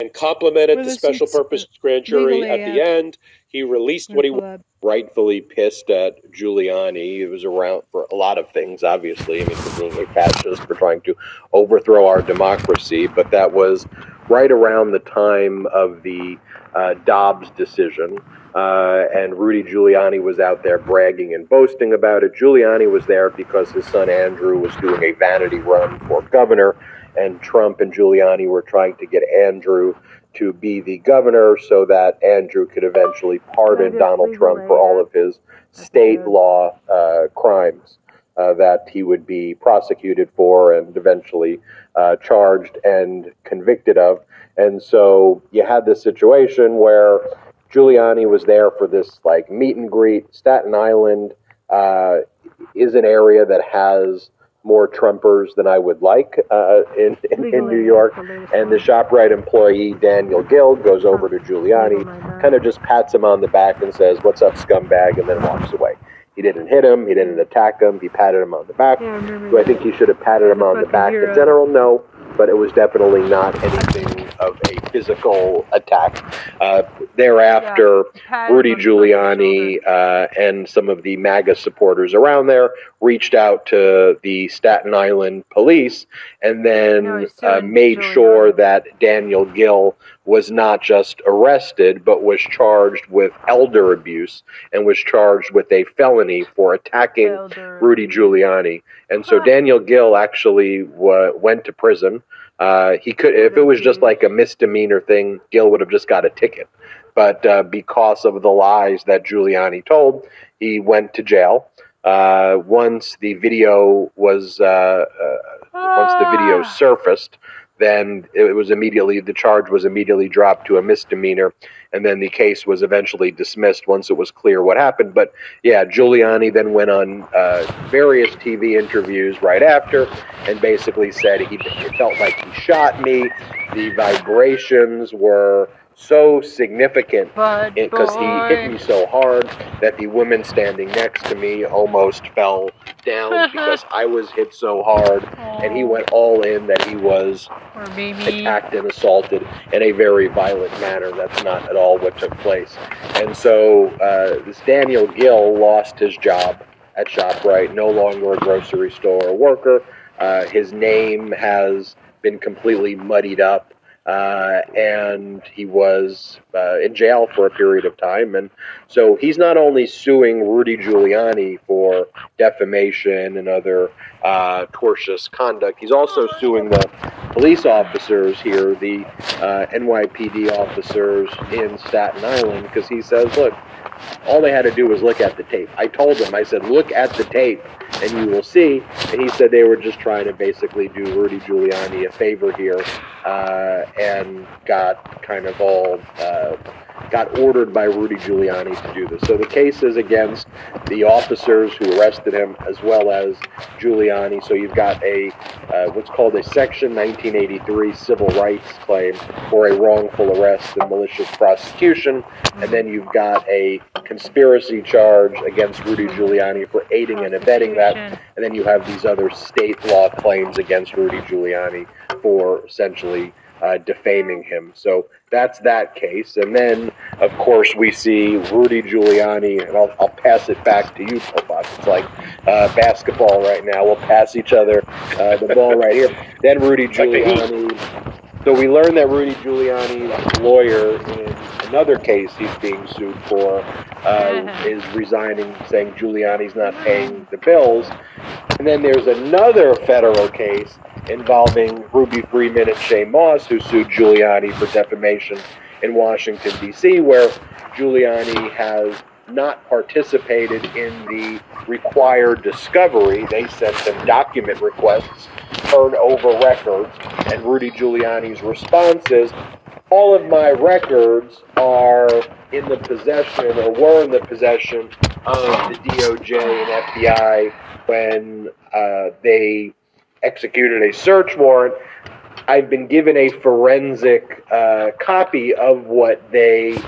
and complimented the special purpose grand jury at the end. He released what he club. rightfully pissed at Giuliani. It was around for a lot of things, obviously. I mean, for being a fascist, for trying to overthrow our democracy. But that was right around the time of the uh, Dobbs decision. Uh, and Rudy Giuliani was out there bragging and boasting about it. Giuliani was there because his son Andrew was doing a vanity run for governor, and Trump and Giuliani were trying to get Andrew to be the governor so that Andrew could eventually pardon Donald Trump for all of his state law uh, crimes uh, that he would be prosecuted for and eventually uh, charged and convicted of. And so you had this situation where Giuliani was there for this like meet and greet. Staten Island uh, is an area that has more Trumpers than I would like uh, in, in, in New York. And the. ShopRite employee, Daniel Gill, goes over to Giuliani, kind of just pats him on the back and says, What's up, scumbag? and then walks away. He didn't hit him, he didn't attack him, he patted him on the back. Yeah, I Do I think he should have patted him on the back in general? No, but it was definitely not anything of a physical attack. Uh, thereafter, Yeah, Rudy Giuliani uh, and some of the MAGA supporters around there reached out to the Staten Island police and then he's uh, made Giuliani. sure that Daniel Gill was not just arrested, but was charged with elder abuse and was charged with a felony for attacking Elder. Rudy Giuliani. And so Daniel Gill actually wa went to prison. Uh, he could, if it was just like a misdemeanor thing, Gill would have just got a ticket. But uh, because of the lies that Giuliani told, he went to jail. Uh, once the video was, uh, uh, once the video Ah. surfaced, then it was immediately the charge was immediately dropped to a misdemeanor, and then the case was eventually dismissed once it was clear what happened. But yeah, Giuliani then went on uh, various TV interviews right after, and basically said he felt like he shot me. The vibrations were so significant because he hit me so hard that the woman standing next to me almost fell down because I was hit so hard, and he went all in that he was attacked and assaulted in a very violent manner. That's not at all what took place. And so uh, this Daniel Gill lost his job at ShopRite, no longer a grocery store worker. Uh, his name has been completely muddied up. Uh, and he was uh, in jail for a period of time. And so he's not only suing Rudy Giuliani for defamation and other uh, tortious conduct, he's also suing the police officers here, the uh, NYPD officers in Staten Island, because he says, look, all they had to do was look at the tape. I told them, I said, look at the tape and you will see. And he said they were just trying to basically do Rudy Giuliani a favor here uh, and got kind of all. Uh, got ordered by Rudy Giuliani to do this. So the case is against the officers who arrested him as well as Giuliani. So you've got a uh, what's called a Section 1983 civil rights claim for a wrongful arrest and malicious prosecution, and then you've got a conspiracy charge against Rudy Giuliani for aiding and abetting that, and then you have these other state law claims against Rudy Giuliani for essentially uh, defaming him. So that's that case. And then, of course, we see Rudy Giuliani, and I'll, I'll pass it back to you, Popok. It's like uh, basketball right now. We'll pass each other uh, the ball right here. Then Rudy Like the Giuliani. So we learned that Rudy Giuliani's lawyer in another case he's being sued for uh, is resigning, saying Giuliani's not paying the bills. And then there's another federal case involving Ruby Freeman and Shaye Moss, who sued Giuliani for defamation in Washington, D.C., where Giuliani has not participated in the required discovery. They sent them document requests, turn over records, and Rudy Giuliani's response is all of my records are in the possession or were in the possession of the DOJ and FBI when uh, they executed a search warrant. I've been given a forensic uh, copy of what they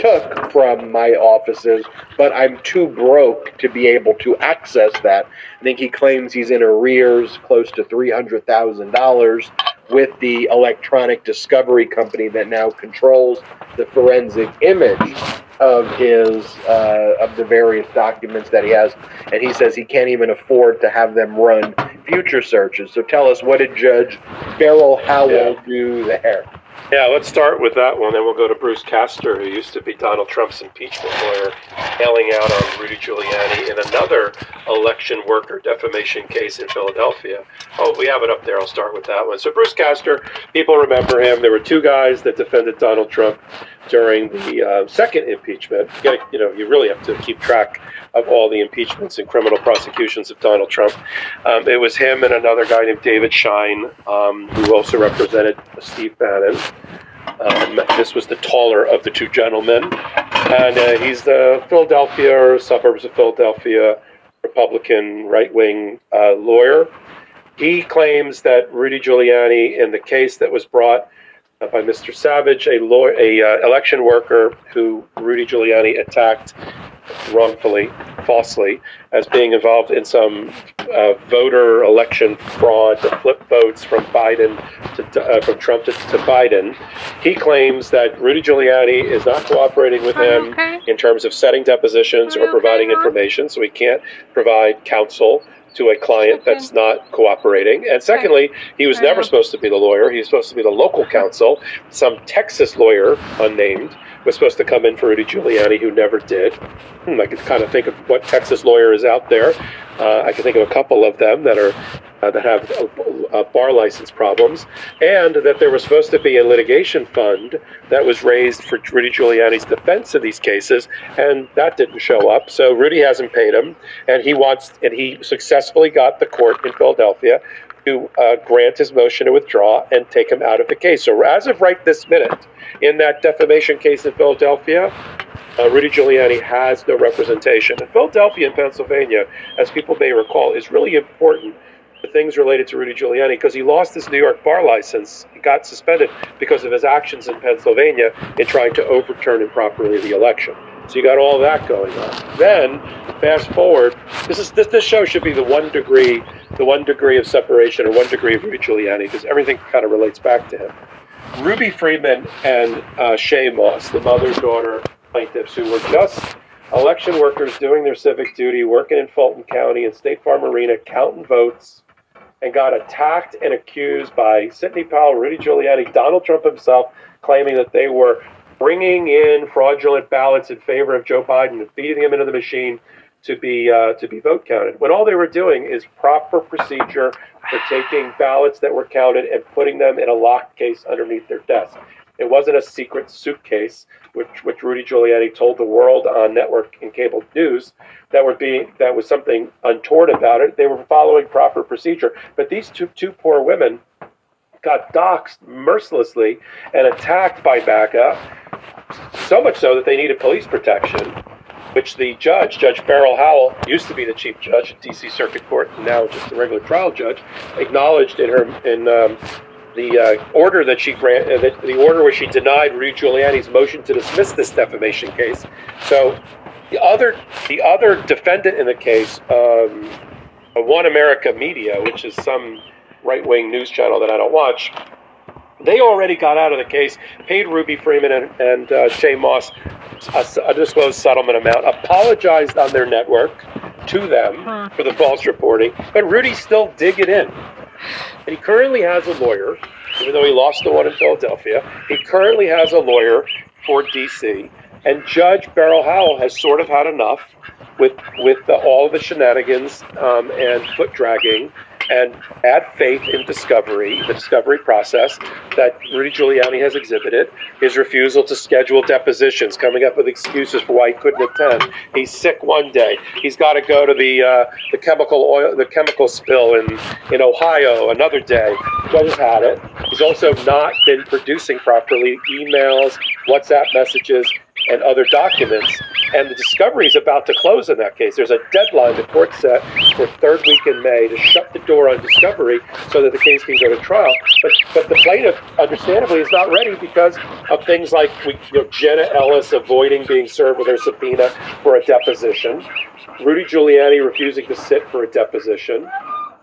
took from my offices, but I'm too broke to be able to access that. I think he claims he's in arrears close to $300,000 with the electronic discovery company that now controls the forensic image of his uh, of the various documents that he has, and he says he can't even afford to have them run future searches. So tell us, what did Judge Beryl Howell Yeah. do there? Yeah, let's start with that one. Then we'll go to Bruce Castor, who used to be Donald Trump's impeachment lawyer, hailing out on Rudy Giuliani in another election worker defamation case in Philadelphia. Oh, we have it up there. I'll start with that one. So, Bruce Castor, people remember him. There were two guys that defended Donald Trump during the uh, second impeachment. You, gotta, you know, you really have to keep track of all the impeachments and criminal prosecutions of Donald Trump. Um, it was him and another guy named David Shine, um, who also represented Steve Bannon. Um, this was the taller of the two gentlemen, and uh, he's the Philadelphia or suburbs of Philadelphia Republican right-wing uh, lawyer. He claims that Rudy Giuliani, in the case that was brought uh, by Mr. Savage, a lawyer, a uh, election worker who Rudy Giuliani attacked wrongfully, falsely, as being involved in some uh, voter election fraud to flip votes from Biden to uh, from Trump to, to Biden. He claims that Rudy Giuliani is not cooperating with him okay? in terms of setting depositions or you okay, providing information, so he can't provide counsel to a client Okay. that's not cooperating. And secondly, he was never supposed to be the lawyer. He was supposed to be the local counsel. Some Texas lawyer, unnamed, was supposed to come in for Rudy Giuliani, who never did. Hmm, I could kind of think of what Texas lawyer is out there. Uh, I can think of a couple of them that are uh, that have bar license problems, and that there was supposed to be a litigation fund that was raised for Rudy Giuliani's defense of these cases, and that didn't show up. So Rudy hasn't paid him, and he wants, and he successfully got the court in Philadelphia to uh, grant his motion to withdraw and take him out of the case. So as of right this minute, in that defamation case in Philadelphia, uh, Rudy Giuliani has no representation. And Philadelphia and Pennsylvania, as people may recall, is really important for things related to Rudy Giuliani because he lost his New York bar license. He got suspended because of his actions in Pennsylvania in trying to overturn improperly the election. So you got all that going on. Then, fast forward, this is this, this show should be the one degree, the one degree of separation or one degree of Rudy Giuliani because everything kind of relates back to him. Ruby Freeman and uh, Shaye Moss, the mother-daughter plaintiffs, who were just election workers doing their civic duty, working in Fulton County and State Farm Arena, counting votes, and got attacked and accused by Sidney Powell, Rudy Giuliani, Donald Trump himself, claiming that they were bringing in fraudulent ballots in favor of Joe Biden and feeding them into the machine to be uh, to be vote counted. When all they were doing is proper procedure for taking ballots that were counted and putting them in a locked case underneath their desk. It wasn't a secret suitcase, which which Rudy Giuliani told the world on network and cable news that were being that was something untoward about it. They were following proper procedure, but these two two poor women got doxxed mercilessly and attacked by BACA, so much so that they needed police protection, which the judge, Judge Beryl Howell, used to be the chief judge at D.C. Circuit Court, and now just a regular trial judge, acknowledged in her in um, the uh, order that she grant, uh, the, the order where she denied Rudy Giuliani's motion to dismiss this defamation case. So the other the other defendant in the case, um, One America Media, which is some right wing news channel that I don't watch, they already got out of the case, paid Ruby Freeman and, and uh, Shaye Moss a, a disclosed settlement amount, apologized on their network to them for the false reporting, but Rudy's still digging in. And he currently has a lawyer, even though he lost the one in Philadelphia. He currently has a lawyer for D.C. And Judge Beryl Howell has sort of had enough with with the, all the shenanigans um, and foot dragging and had faith in discovery, the discovery process that Rudy Giuliani has exhibited. His refusal to schedule depositions, coming up with excuses for why he couldn't attend. He's sick one day. He's got to go to the uh, the chemical oil, the chemical spill in in Ohio another day. Judge has had it. He's also not been producing properly emails, WhatsApp messages, and other documents. And the discovery is about to close in that case. There's a deadline the court set for third week in May to shut the door on discovery so that the case can go to trial. But but the plaintiff, understandably, is not ready because of things like we, you know, Jenna Ellis avoiding being served with her subpoena for a deposition, Rudy Giuliani refusing to sit for a deposition,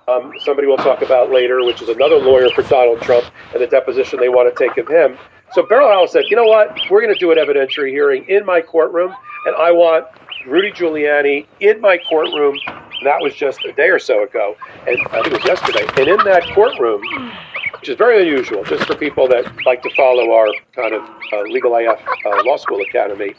um, somebody we'll talk about later, which is another lawyer for Donald Trump and the deposition they want to take of him. So Beryl Howell said, you know what? We're going to do an evidentiary hearing in my courtroom, and I want Rudy Giuliani in my courtroom. That was just a day or so ago, and I think it was yesterday. And in that courtroom, which is very unusual, just for people that like to follow our kind of uh, Legal AF uh, Law School Academy,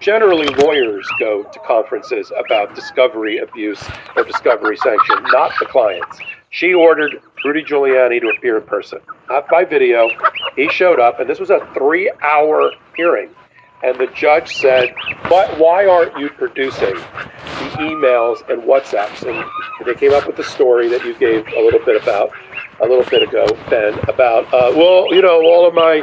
generally lawyers go to conferences about discovery abuse or discovery sanction, not the clients. She ordered Rudy Giuliani to appear in person, not by video. He showed up, and this was a three hour hearing. And the judge said, "Why, why aren't you producing the emails and WhatsApps?" And they came up with the story that you gave a little bit about a little bit ago, Ben, about uh, well, you know, all of my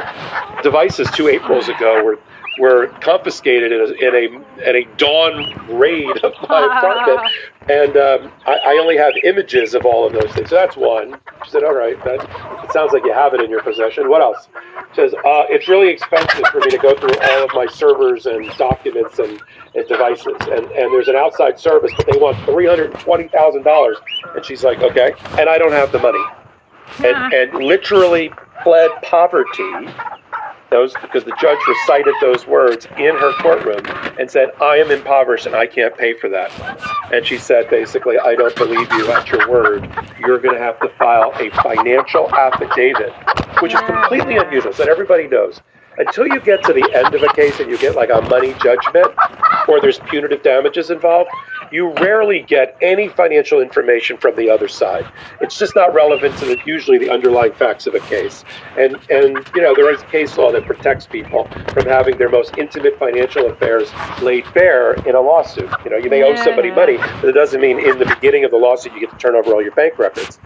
devices two Aprils ago were were confiscated in a, in a, in a dawn raid of my apartment. And um, I, I, only have images of all of those things. So that's one. She said, all right, that, it sounds like you have it in your possession. What else? She says, uh, it's really expensive for me to go through all of my servers and documents and, and devices. And, and there's an outside service, but they want $320,000. And she's like, okay. And I don't have the money. And, and literally pled poverty those because the judge recited those words in her courtroom and said, I am impoverished and I can't pay for that. And she said, basically, I don't believe you at your word. You're going to have to file a financial affidavit, which is completely unusual, so that everybody knows. Until you get to the end of a case and you get like a money judgment or there's punitive damages involved, you rarely get any financial information from the other side. It's just not relevant to the, usually the underlying facts of a case. And and you know there is case law that protects people from having their most intimate financial affairs laid bare in a lawsuit. You know, you may owe somebody money, but it doesn't mean in the beginning of the lawsuit you get to turn over all your bank records.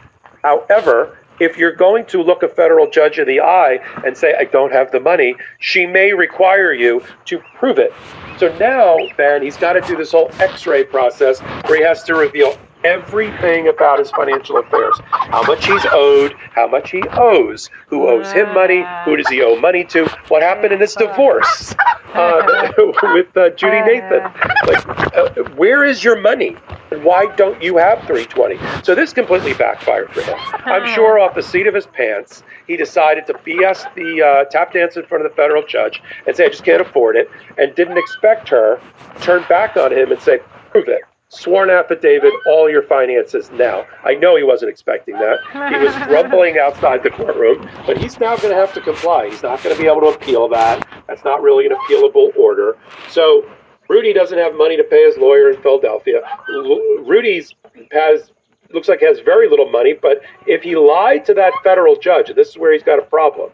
However, if you're going to look a federal judge in the eye and say, I don't have the money, she may require you to prove it. So now, Ben, he's got to do this whole x ray process where he has to reveal everything about his financial affairs how much he's owed, how much he owes, who owes him money, who does he owe money to, what happened in his divorce uh, with uh, Judy Nathan. Like, uh, where is your money? And why don't you have 320? So this completely backfired for him. I'm sure off the seat of his pants, he decided to BS the uh, tap dance in front of the federal judge and say, I just can't afford it, and didn't expect her to turn back on him and say, prove it sworn affidavit, all your finances now. I know he wasn't expecting that. He was grumbling outside the courtroom, but he's now going to have to comply. He's not going to be able to appeal that. That's not really an appealable order. So Rudy doesn't have money to pay his lawyer in Philadelphia. Rudy's has looks like has very little money, but if he lied to that federal judge, this is where he's got a problem.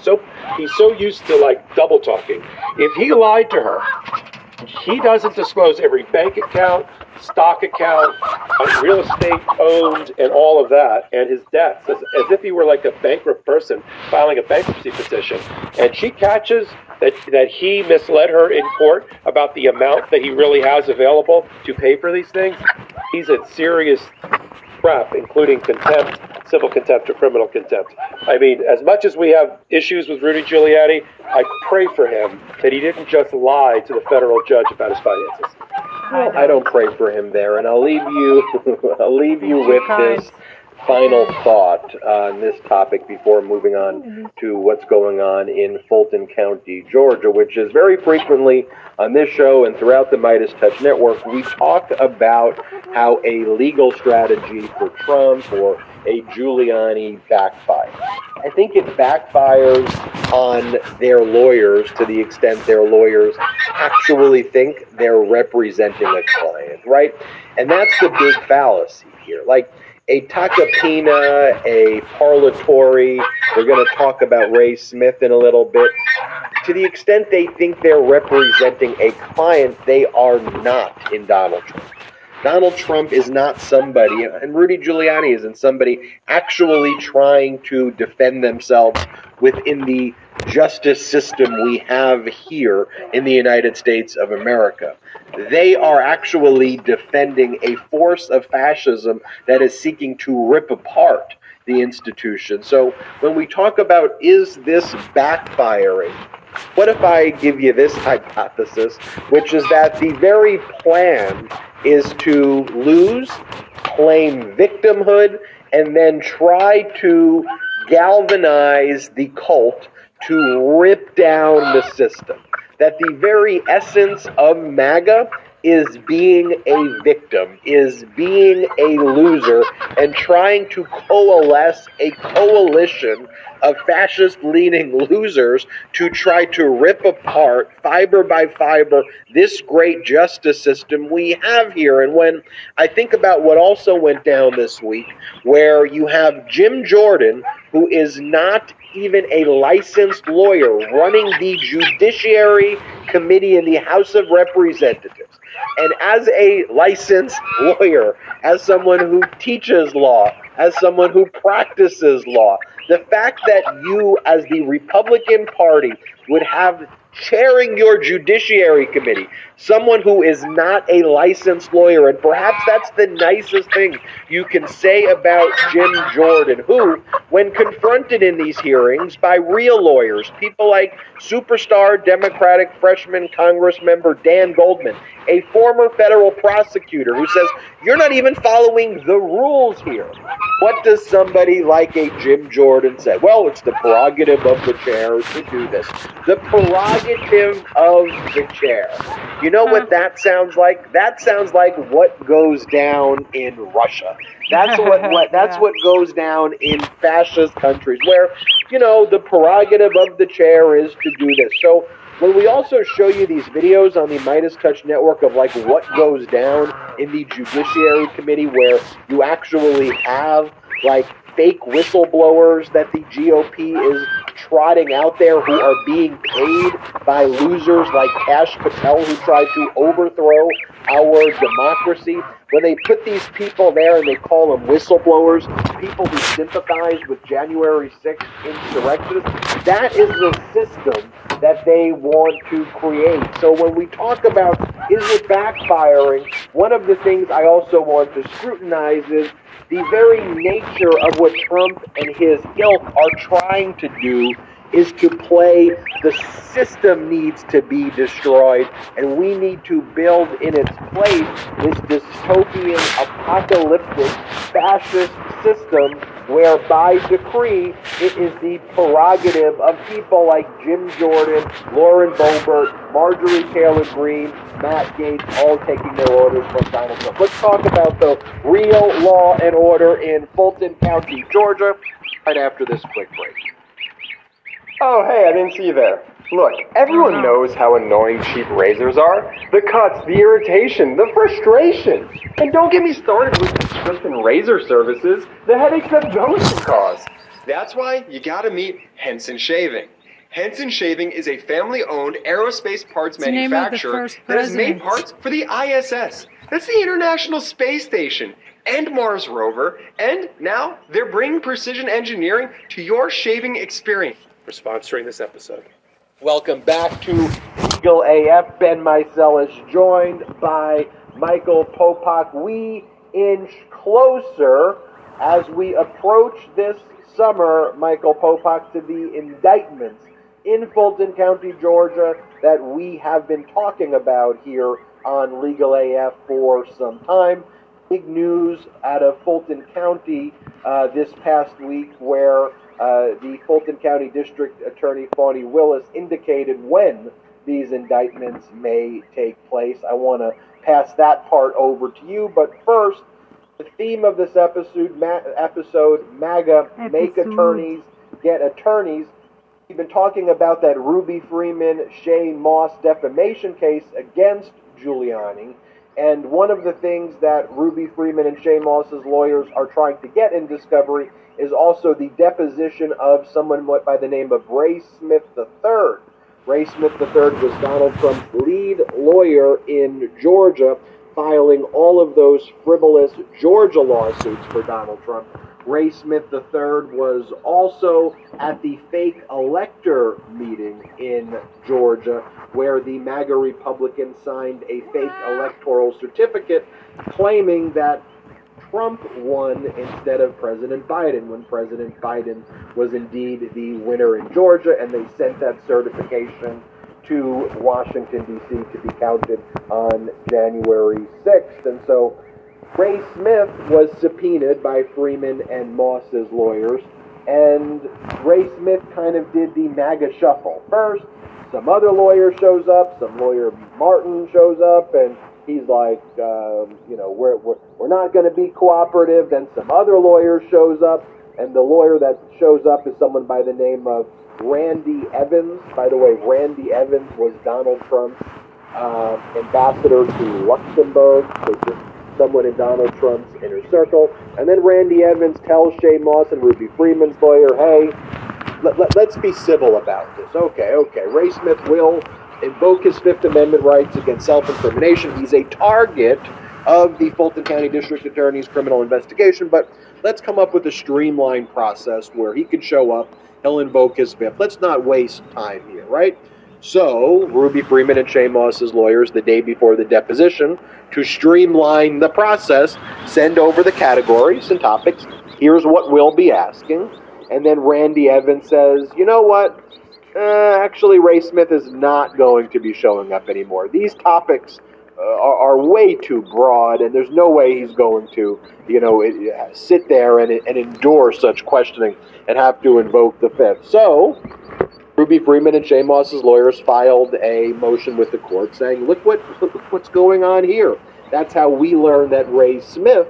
So he's so used to like double talking. If he lied to her, he doesn't disclose every bank account, stock account, real estate owned, and all of that, and his debts, as, as if he were like a bankrupt person filing a bankruptcy petition. And she catches that, that he misled her in court about the amount that he really has available to pay for these things. He's in serious crap, including contempt, civil contempt, or criminal contempt. I mean, as much as we have issues with Rudy Giuliani, I pray for him that he didn't just lie to the federal judge about his finances. Well, I don't pray for him there, and I'll leave you. I'll leave you with this final thought on this topic before moving on to what's going on in Fulton County, Georgia, which is very frequently on this show and throughout the MeidasTouch Network, we talk about how a legal strategy for Trump or a Giuliani backfires. I think it backfires on their lawyers to the extent their lawyers actually think they're representing a client, right? And that's the big fallacy here. Like, a Tacopina, a Parlatore. We're going to talk about Ray Smith in a little bit. To the extent they think they're representing a client, they are not in Donald Trump. Donald Trump is not somebody, and Rudy Giuliani isn't somebody actually trying to defend themselves within the justice system we have here in the United States of America. They are actually defending a force of fascism that is seeking to rip apart the institution. So when we talk about is this backfiring, what if I give you this hypothesis, which is that the very plan is to lose, claim victimhood, and then try to galvanize the cult to rip down the system. That the very essence of MAGA is being a victim, is being a loser, and trying to coalesce a coalition of fascist leaning losers to try to rip apart fiber by fiber this great justice system we have here. And when I think about what also went down this week, where you have Jim Jordan, who is not even a licensed lawyer running the Judiciary Committee in the House of Representatives. And as a licensed lawyer, as someone who teaches law, as someone who practices law, the fact that you, as the Republican Party, would have chairing your Judiciary Committee someone who is not a licensed lawyer, and perhaps that's the nicest thing you can say about Jim Jordan, who, when confronted in these hearings by real lawyers, people like superstar Democratic freshman Congress member Dan Goldman, a former federal prosecutor who says, You're not even following the rules here. What does somebody like a Jim Jordan say? Well, it's the prerogative of the chair to do this. The prerogative of the chair. You know what uh-huh. that sounds like? That sounds like what goes down in Russia. That's what, what that's Yeah. what goes down in fascist countries where, you know, the prerogative of the chair is to do this. So when we also show you these videos on the MeidasTouch network of like what goes down in the Judiciary Committee where you actually have like fake whistleblowers that the GOP is trotting out there who are being paid by losers like Kash Patel who tried to overthrow our democracy. When they put these people there and they call them whistleblowers, people who sympathize with January 6th insurrectionists, that is the system that they want to create. So when we talk about is it backfiring, one of the things I also want to scrutinize is the very nature of what Trump and his ilk are trying to do is to play the system needs to be destroyed and we need to build in its place this dystopian apocalyptic fascist system where by decree it is the prerogative of people like Jim Jordan, Lauren Boebert, Marjorie Taylor Greene, Matt Gaetz, all taking their orders from Donald Trump. Let's talk about the real law and order in Fulton County, Georgia, right after this quick break. Oh, hey, I didn't see you there. Look, everyone mm-hmm. knows how annoying cheap razors are. The cuts, the irritation, the frustration. And don't get me started with prescription razor services, the headaches that those can cause. That's why you gotta meet Henson Shaving. Henson Shaving is a family owned aerospace parts the name of the manufacturer that has made parts for the ISS. That's the International Space Station and Mars rover. And now they're bringing precision engineering to your shaving experience. For sponsoring this episode. Welcome back to Legal AF. Ben Meiselas joined by Michael Popok. We inch closer as we approach this summer, Michael Popok, to the indictments in Fulton County, Georgia, that we have been talking about here on Legal AF for some time. Big news out of Fulton County uh, this past week where uh, the Fulton County District Attorney Fani Willis indicated when these indictments may take place. I want to pass that part over to you, but first, the theme of this episode, ma- episode MAGA, make attorneys get attorneys. We've been talking about that Ruby Freeman Shaye Moss defamation case against Giuliani. And one of the things that Ruby Freeman and Shaye Moss's lawyers are trying to get in discovery is also the deposition of someone by the name of Ray Smith III. Ray Smith III was Donald Trump's lead lawyer in Georgia, filing all of those frivolous Georgia lawsuits for Donald Trump. Ray Smith III was also at the fake elector meeting in Georgia, where the MAGA Republican signed a fake electoral certificate claiming that Trump won instead of President Biden when President Biden was indeed the winner in Georgia, and they sent that certification to Washington, D.C. to be counted on January 6th. And so Ray Smith was subpoenaed by Freeman and Moss's lawyers, and Ray Smith kind of did the MAGA shuffle. First, some other lawyer shows up, some lawyer Martin shows up, and he's like, um, you know, we're, we're, we're not going to be cooperative. Then some other lawyer shows up, and the lawyer that shows up is someone by the name of Randy Evans. By the way, Randy Evans was Donald Trump's uh, ambassador to Luxembourg, so just someone in Donald Trump's inner circle. And then Randy Evans tells Shaye Moss and Ruby Freeman's lawyer, hey, let, let, let's be civil about this. Okay, okay. Ray Smith will invoke his Fifth Amendment rights against self incrimination. He's a target of the Fulton County District Attorney's criminal investigation, but let's come up with a streamlined process where he can show up, he'll invoke his Fifth. Let's not waste time here, right? So, Ruby Freeman and Shaye Moss's lawyers, the day before the deposition, to streamline the process, send over the categories and topics. Here's what we'll be asking. And then Randy Evans says, you know what? Uh, actually, Ray Smith is not going to be showing up anymore. These topics uh, are, are, way too broad, and there's no way he's going to, you know, it, sit there and, and endure such questioning and have to invoke the fifth. So, Ruby Freeman and Shaye Moss's lawyers filed a motion with the court saying, "Look what what's going on here." That's how we learned that Ray Smith,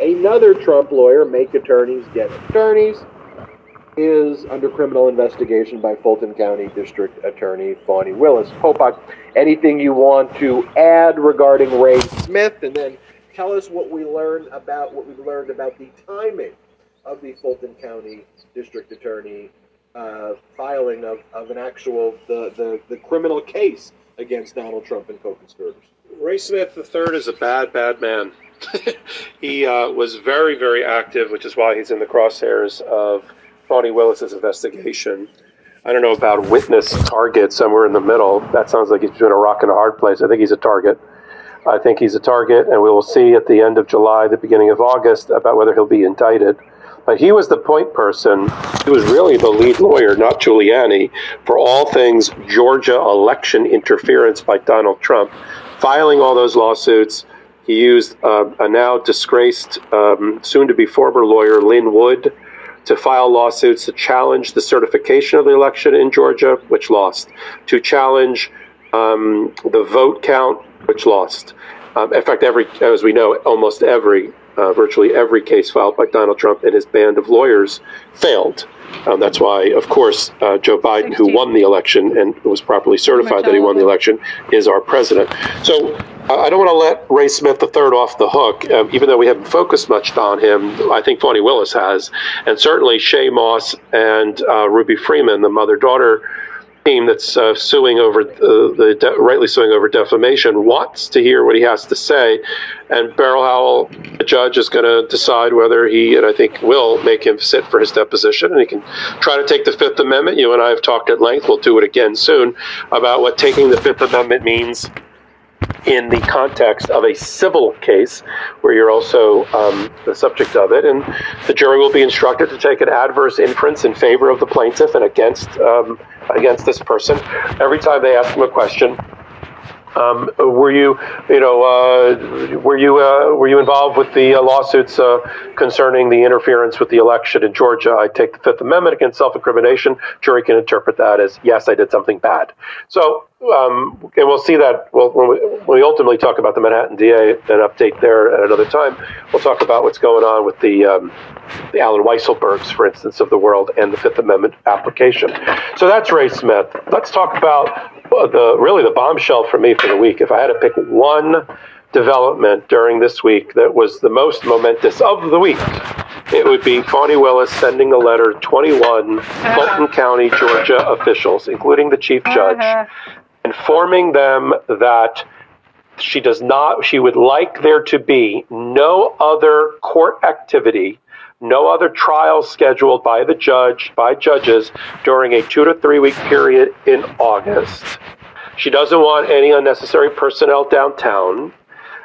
another Trump lawyer, make attorneys get attorneys, is under criminal investigation by Fulton County District Attorney Fani Willis. Popok, anything you want to add regarding Ray Smith, and then tell us what we learned about what we learned about the timing of the Fulton County District Attorney uh, filing of, of an actual the, the, the criminal case against Donald Trump and co-conspirators. Ray Smith III is a bad, bad man. he uh, was very, very active, which is why he's in the crosshairs of Fani Willis's investigation. I don't know about witness target somewhere in the middle. That sounds like he's between a rock and a hard place. I think he's a target. I think he's a target, and we will see at the end of July, the beginning of August, about whether he'll be indicted. But he was the point person. He was really the lead lawyer, not Giuliani, for all things Georgia election interference by Donald Trump, filing all those lawsuits. He used uh, a now disgraced, um, soon to be former lawyer, Lin Wood, to file lawsuits to challenge the certification of the election in Georgia, which lost, to challenge um, the vote count, which lost. Um, in fact, every, as we know, almost every uh, virtually every case filed by Donald Trump and his band of lawyers failed. Um, that's why, of course, uh, Joe Biden, who won the election and was properly certified that he won the election, is our president. So I don't want to let Ray Smith III off the hook, um, even though we haven't focused much on him. I think Fani Willis has, and certainly Shaye Moss and uh, Ruby Freeman, the mother daughter team that's uh, suing over uh, the de- rightly suing over defamation wants to hear what he has to say, and Beryl Howell, the judge, is going to decide whether he and I think will make him sit for his deposition, and he can try to take the Fifth Amendment. You and I have talked at length. We'll do it again soon about what taking the Fifth Amendment means in the context of a civil case where you're also um, the subject of it. And the jury will be instructed to take an adverse inference in favor of the plaintiff and against, um, against this person. Every time they ask them a question, um, were you, you know, uh, were you uh, were you involved with the uh, lawsuits uh, concerning the interference with the election in Georgia? I take the Fifth Amendment against self-incrimination. Jury can interpret that as yes, I did something bad. So, um, and we'll see that well, when, we, when we ultimately talk about the Manhattan DA, an update there at another time. We'll talk about what's going on with the um, the Allen Weisselbergs, for instance, of the world, and the Fifth Amendment application. So that's Ray Smith. Let's talk about the really the bombshell for me for the week. If I had to pick one development during this week that was the most momentous of the week, it would be Fani Willis sending a letter to 21 uh-huh. Fulton County, Georgia officials, including the chief judge, uh-huh. informing them that she does not she would like there to be no other court activity no other trials scheduled by the judge, by judges, during a two to three week period in August. She doesn't want any unnecessary personnel downtown.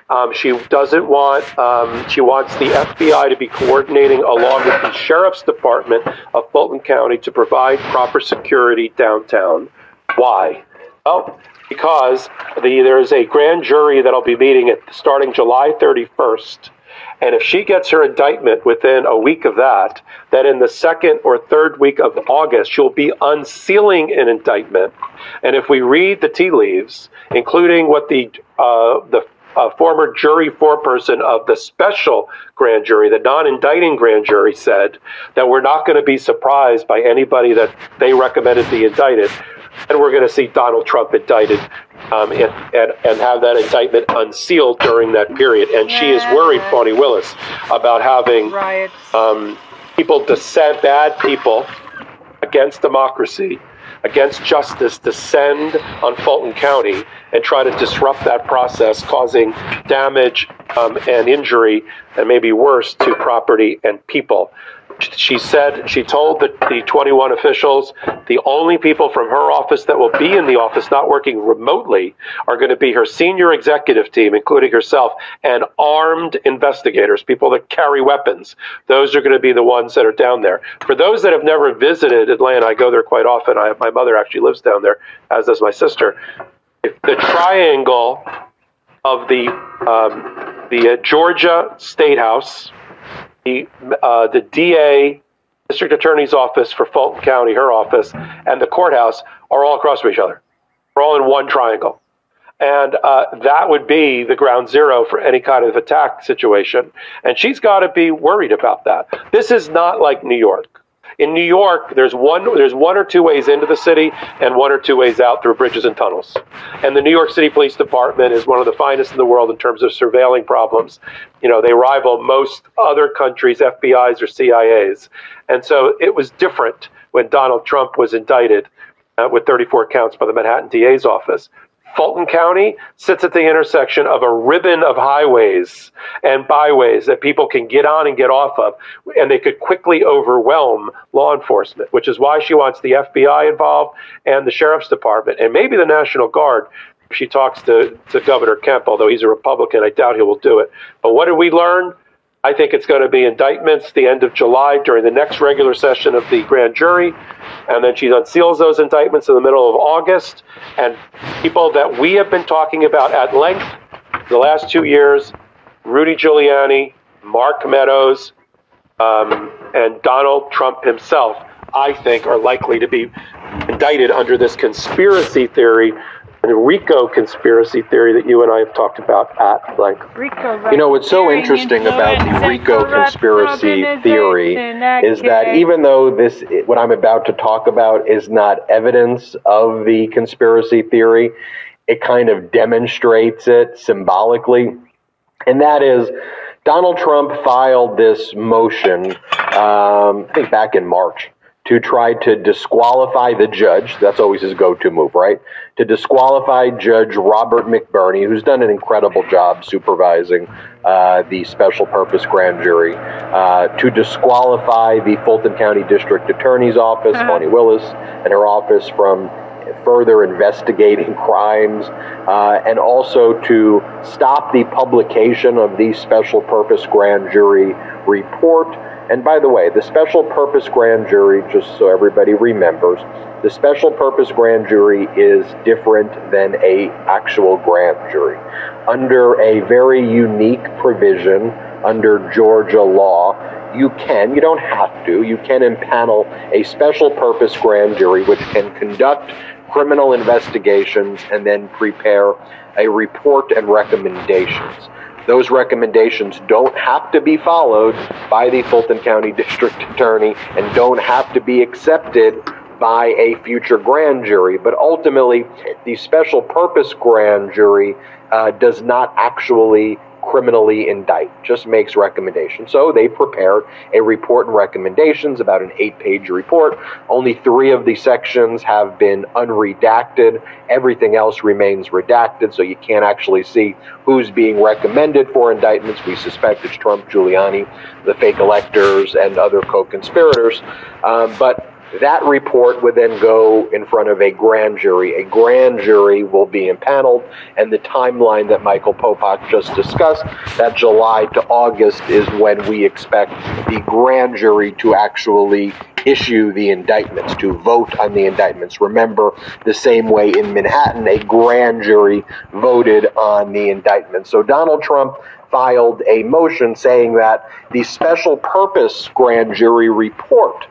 Um, she doesn't want, um, she wants the FBI to be coordinating along with the Sheriff's Department of Fulton County to provide proper security downtown. Why? Well, because the, there is a grand jury that'll be meeting at starting July 31st And if she gets her indictment within a week of that, then in the second or third week of August, she'll be unsealing an indictment. And if we read the tea leaves, including what the uh, the uh, former jury foreperson of the special grand jury, the non-indicting grand jury, said that we're not going to be surprised by anybody that they recommended be indicted, and we're going to see Donald Trump indicted um, and, and, and have that indictment unsealed during that period. And she is worried, Fani Willis, about having um, people descend, bad people against democracy, against justice, descend on Fulton County and try to disrupt that process, causing damage um, and injury, and maybe worse, to property and people. She said, she told the, the 21 officials, the only people from her office that will be in the office not working remotely are going to be her senior executive team, including herself, and armed investigators, people that carry weapons. Those are going to be the ones that are down there. For those that have never visited Atlanta, I go there quite often. I, my mother actually lives down there, as does my sister. The triangle of the um, the uh, Georgia State House, the uh, the DA, District Attorney's office for Fulton County, her office, and the courthouse are all across from each other. We're all in one triangle. And uh, that would be the ground zero for any kind of attack situation. And she's got to be worried about that. This is not like New York. In New York, there's one there's one or two ways into the city and one or two ways out through bridges and tunnels. And the New York City Police Department is one of the finest in the world in terms of surveilling problems. You know, they rival most other countries' FBI's or CIA's. And so it was different when Donald Trump was indicted uh, with 34 counts by the Manhattan DA's office. Fulton County sits at the intersection of a ribbon of highways and byways that people can get on and get off of, and they could quickly overwhelm law enforcement, which is why she wants the FBI involved and the Sheriff's Department and maybe the National Guard. She talks to, to Governor Kemp, although he's a Republican, I doubt he will do it. But what did we learn? I think it's going to be indictments the end of July during the next regular session of the grand jury. And then she unseals those indictments in the middle of August. And people that we have been talking about at length the last two years Rudy Giuliani, Mark Meadows, um, and Donald Trump himself, I think, are likely to be indicted under this conspiracy theory the RICO conspiracy theory that you and I have talked about at length. RICO You know, what's so interesting about the RICO conspiracy theory is that even though this, what I'm about to talk about, is not evidence of the conspiracy theory, it kind of demonstrates it symbolically. And that is, Donald Trump filed this motion, um, I think back in March, to try to disqualify the judge. That's always his go to move, right? To disqualify Judge Robert McBurney, who's done an incredible job supervising uh, the special purpose grand jury, uh, to disqualify the Fulton County District Attorney's Office, Uh-huh. Fani Willis, and her office from further investigating crimes, uh, and also to stop the publication of the special purpose grand jury report. And by the way, the special purpose grand jury, just so everybody remembers, the special purpose grand jury is different than a actual grand jury. Under a very unique provision under Georgia law, you can, you don't have to, you can impanel a special purpose grand jury which can conduct criminal investigations and then prepare a report and recommendations. Those recommendations don't have to be followed by the Fulton County District Attorney and don't have to be accepted by a future grand jury. But ultimately, the special purpose grand jury uh, does not actually criminally indict, just makes recommendations. So they prepared a report and recommendations, about an eight page report. Only three of the sections have been unredacted. Everything else remains redacted, so you can't actually see who's being recommended for indictments. We suspect it's Trump, Giuliani, the fake electors, and other co conspirators. Um, but that report would then go in front of a grand jury. A grand jury will be impaneled, and the timeline that Michael Popok just discussed, that July to August, is when we expect the grand jury to actually issue the indictments, to vote on the indictments. Remember, the same way in Manhattan, a grand jury voted on the indictment. So Donald Trump filed a motion saying that the special purpose grand jury report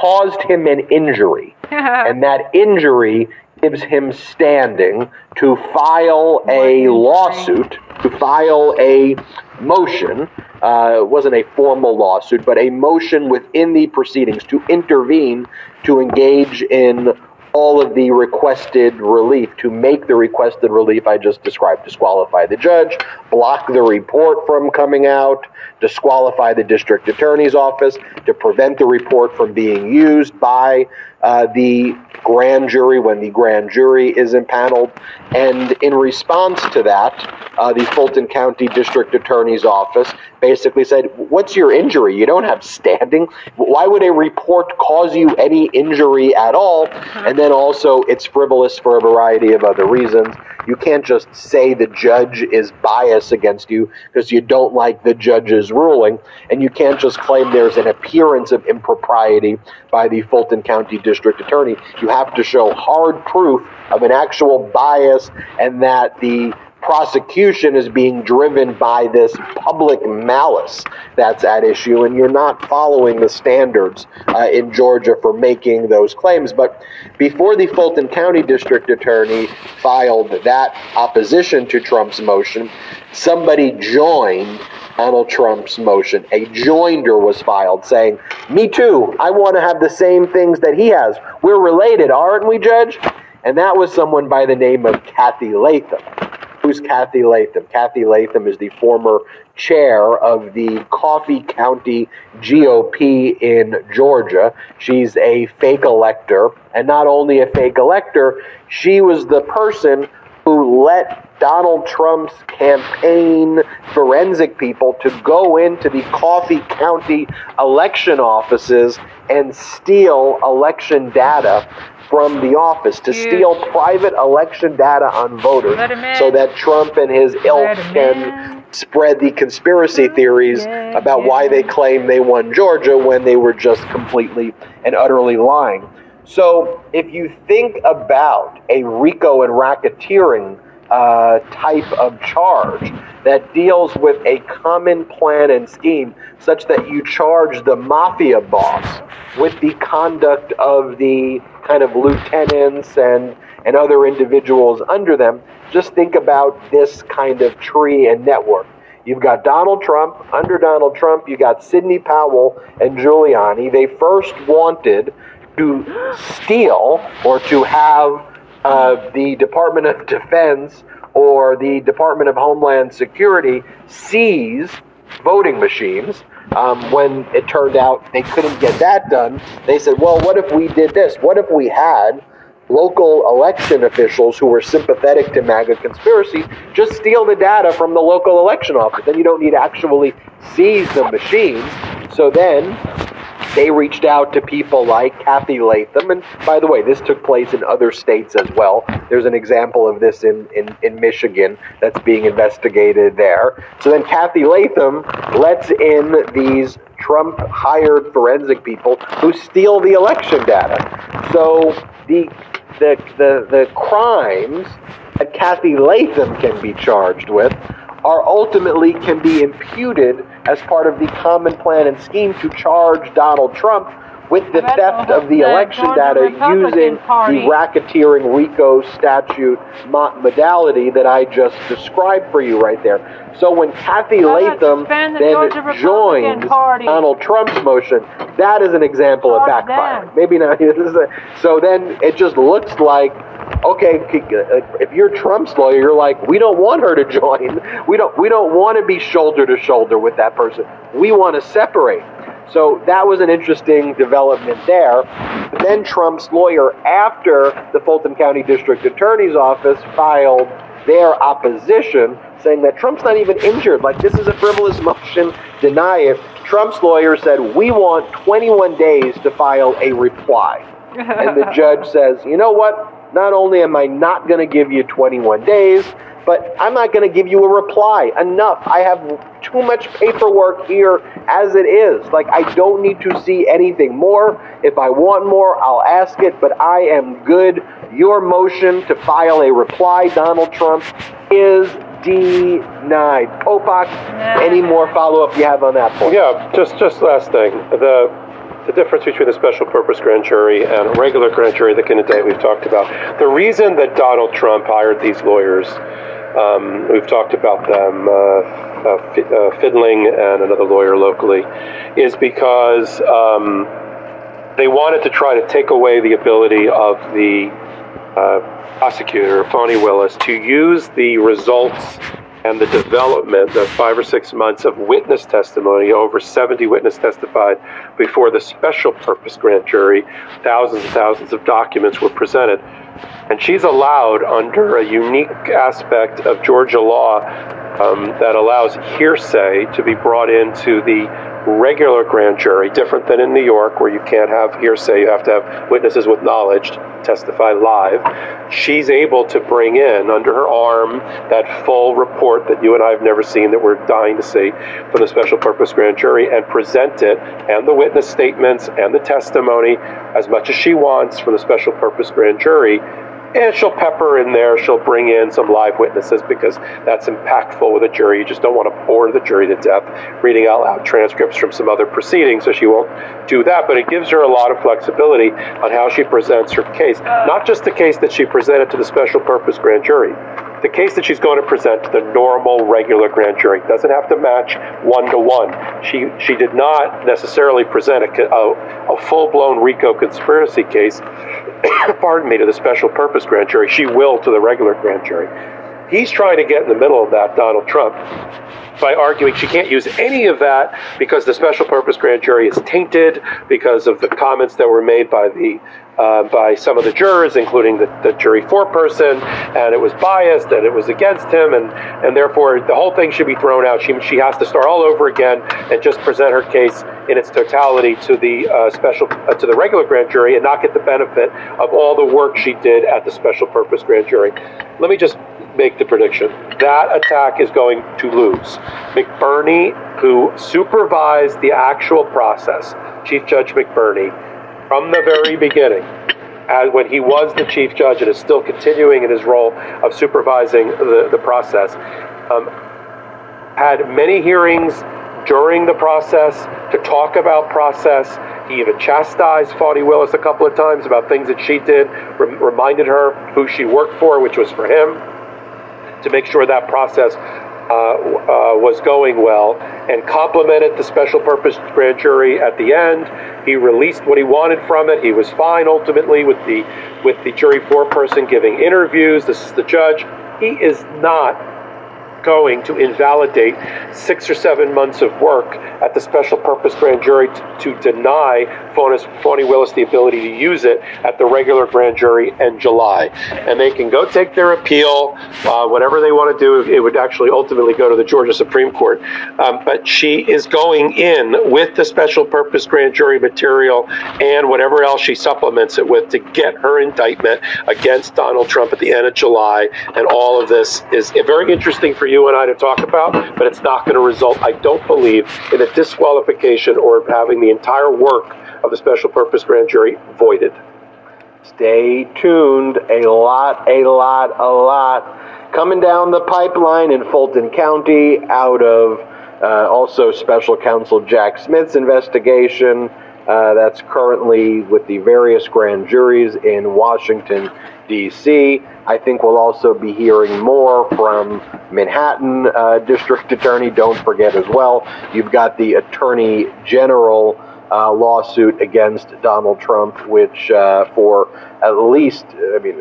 caused him an injury, and that injury gives him standing to file a lawsuit, to file a motion. Uh, it wasn't a formal lawsuit, but a motion within the proceedings to intervene to engage in all of the requested relief, to make the requested relief I just described, disqualify the judge, block the report from coming out, disqualify the district attorney's office, to prevent the report from being used by uh, the grand jury when the grand jury is impaneled. And in response to that, uh, the Fulton County District Attorney's Office basically said, What's your injury? You don't have standing. Why would a report cause you any injury at all? And then also, it's frivolous for a variety of other reasons. You can't just say the judge is biased against you because you don't like the judge's ruling, and you can't just claim there's an appearance of impropriety by the Fulton County District Attorney. You have to show hard proof of an actual bias and that the prosecution is being driven by this public malice that's at issue, and you're not following the standards uh, in Georgia for making those claims. But before the Fulton County District Attorney filed that opposition to Trump's motion, somebody joined Donald Trump's motion. A joinder was filed saying, Me too, I want to have the same things that he has. We're related, aren't we, Judge? And that was someone by the name of Cathy Latham. Who's Cathy Latham? Cathy Latham is the former chair of the Coffee County GOP in Georgia. She's a fake elector, and not only a fake elector, she was the person who let Donald Trump's campaign forensic people to go into the Coffee County election offices and steal election data from the office to Huge. steal private election data on voters Let 'em in. so that Trump and his ilk can spread the conspiracy theories yeah, about why they claim they won Georgia when they were just completely and utterly lying. So if you think about a RICO and racketeering uh, type of charge that deals with a common plan and scheme such that you charge the mafia boss with the conduct of the kind of lieutenants and, and other individuals under them, just think about this kind of tree and network. You've got Donald Trump. Under Donald Trump, you got Sidney Powell and Giuliani. They first wanted to steal or to have uh, the Department of Defense or the Department of Homeland Security seize voting machines. Um, when it turned out they couldn't get that done, they said, well, what if we did this? What if we had local election officials who were sympathetic to MAGA conspiracy just steal the data from the local election office? Then you don't need to actually seize the machines. So then they reached out to people like Cathy Latham. And by the way, this took place in other states as well. There's an example of this in, in, in Michigan that's being investigated there. So then Cathy Latham lets in these Trump hired forensic people who steal the election data. So the, the, the, the crimes that Cathy Latham can be charged with are ultimately can be imputed as part of the common plan and scheme to charge Donald Trump with the theft of the the election Georgia data using Party. the racketeering RICO statute modality that I just described for you right there. So when Cathy Latham the then joins Party? Donald Trump's motion, that is an example of backfire. them. Maybe not. A, so then it just looks like okay, if you're Trump's lawyer, you're like, we don't want her to join. We don't we don't want to be shoulder to shoulder with that person. We want to separate. So that was an interesting development there. But then Trump's lawyer, after the Fulton County District Attorney's Office filed their opposition, saying that Trump's not even injured, like this is a frivolous motion, deny it. Trump's lawyer said, we want 21 days to file a reply. And the judge says, you know what? Not only am I not going to give you 21 days, but I'm not going to give you a reply. Enough. I have too much paperwork here as it is. Like, I don't need to see anything more. If I want more, I'll ask it, but I am good. Your motion to file a reply, Donald Trump, is denied. Popok, any more follow up you have on that point? Yeah, just just last thing. The the difference between the special purpose grand jury and a regular grand jury that can indict we've talked about. The reason that Donald Trump hired these lawyers, um, we've talked about them, uh, uh, uh, Findling and another lawyer locally, is because um, they wanted to try to take away the ability of the uh, prosecutor, Fani Willis, to use the results and the development of five or six months of witness testimony. Over 70 witnesses testified before the special purpose grand jury. Thousands and thousands of documents were presented. And she's allowed, under a unique aspect of Georgia law um, that allows hearsay to be brought into the regular grand jury, different than in New York, where you can't have hearsay, you have to have witnesses with knowledge testify live. She's able to bring in under her arm that full report that you and I have never seen, that we're dying to see from the special purpose grand jury, and present it, and the witness statements, and the testimony, as much as she wants from the special purpose grand jury and she'll pepper in there, she'll bring in some live witnesses because that's impactful with a jury. You just don't want to bore the jury to death reading out loud transcripts from some other proceedings, so she won't do that. But it gives her a lot of flexibility on how she presents her case. Not just the case that she presented to the special purpose grand jury, the case that she's going to present to the normal, regular grand jury doesn't have to match one to one. She she did not necessarily present a, a, a full blown RICO conspiracy case. pardon me, to the special purpose grand jury. She will to the regular grand jury. He's trying to get in the middle of that, Donald Trump, by arguing she can't use any of that because the special purpose grand jury is tainted because of the comments that were made by the uh, by some of the jurors, including the, the jury foreperson, and it was biased and it was against him, and, and therefore the whole thing should be thrown out. She, she has to start all over again and just present her case in its totality to the uh, special uh, to the regular grand jury and not get the benefit of all the work she did at the special purpose grand jury. Let me just make the prediction. That attack is going to lose. McBurney, who supervised the actual process, Chief Judge McBurney, from the very beginning, as when he was the chief judge and is still continuing in his role of supervising the, the process, um, had many hearings during the process to talk about process. He even chastised Fani Willis a couple of times about things that she did, rem- reminded her who she worked for, which was for him, to make sure that process uh, uh, was going well, and complimented the special purpose grand jury at the end. He released what he wanted from it. He was fine ultimately with the with the jury foreperson giving interviews. This is the judge. He is not going to invalidate six or seven months of work at the special purpose grand jury to, to deny Fani Willis the ability to use it at the regular grand jury in July. And they can go take their appeal, uh, whatever they want to do. It would actually ultimately go to the Georgia Supreme Court. Um, but she is going in with the special purpose grand jury material and whatever else she supplements it with to get her indictment against Donald Trump at the end of July. And all of this is very interesting for you and I to talk about, but it's not going to result, I don't believe, in a disqualification or having the entire work of the special purpose grand jury voided. Stay tuned. A lot, a lot, a lot coming down the pipeline in Fulton County out of uh, also special counsel Jack Smith's investigation. Uh, that's currently with the various grand juries in Washington, D.C. I think we'll also be hearing more from Manhattan uh, District Attorney. Don't forget as well, you've got the Attorney General uh, lawsuit against Donald Trump, which uh, for at least, I mean,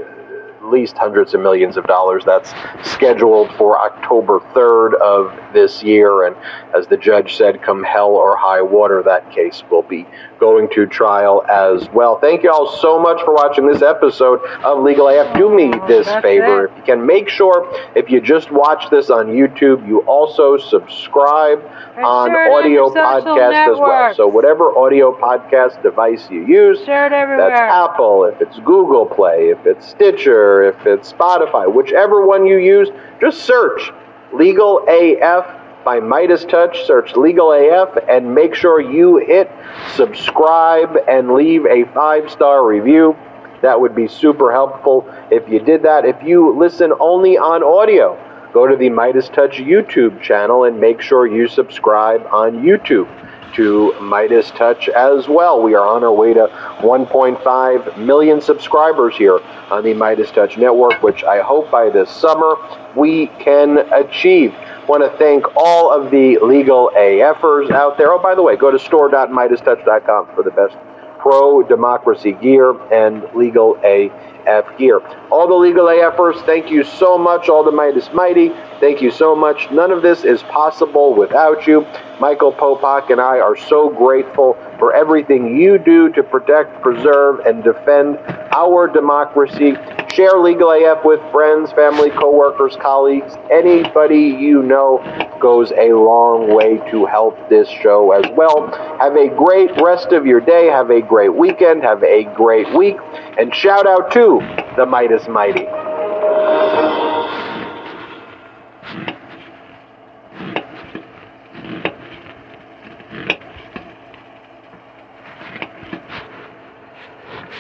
at least hundreds of millions of dollars. That's scheduled for October 3rd of this year. And as the judge said, come hell or high water, that case will be going to trial as well. Thank you all so much for watching this episode of Legal AF. Do me this That's favor. it. If you can make sure, if you just watch this on YouTube, you also subscribe on audio podcast as well. So whatever audio podcast device you use, that's Apple, if it's Google Play, if it's Stitcher, if it's Spotify, whichever one you use, just search Legal AF by MeidasTouch, search Legal AF, and make sure you hit subscribe and leave a five star review. That would be super helpful if you did that. If you listen only on audio, go to the MeidasTouch YouTube channel and make sure you subscribe on YouTube to MeidasTouch as well. We are on our way to 1.5 million subscribers here on the MeidasTouch Network, which I hope by this summer we can achieve. Want to thank all of the legal AFers out there. Oh, by the way, go to store.meidastouch.com for the best pro democracy gear and legal AF gear. All the legal AFers, thank you so much. All the Meidas Mighty, thank you so much. None of this is possible without you. Michael Popok and I are so grateful for everything you do to protect, preserve, and defend our democracy. Share Legal AF with friends, family, coworkers, colleagues, anybody you know goes a long way to help this show as well. Have a great rest of your day. Have a great weekend. Have a great week. And shout out to the Meidas Mighty.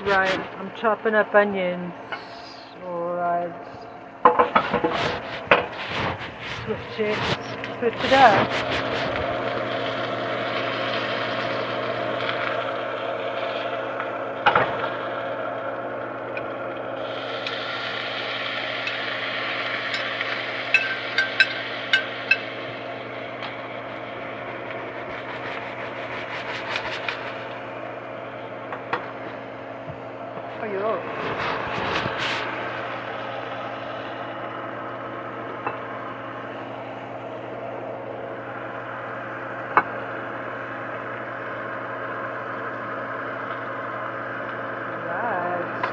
Right, I'm chopping up onions. Alright. Switch it. Switch it up. Ayo. Right.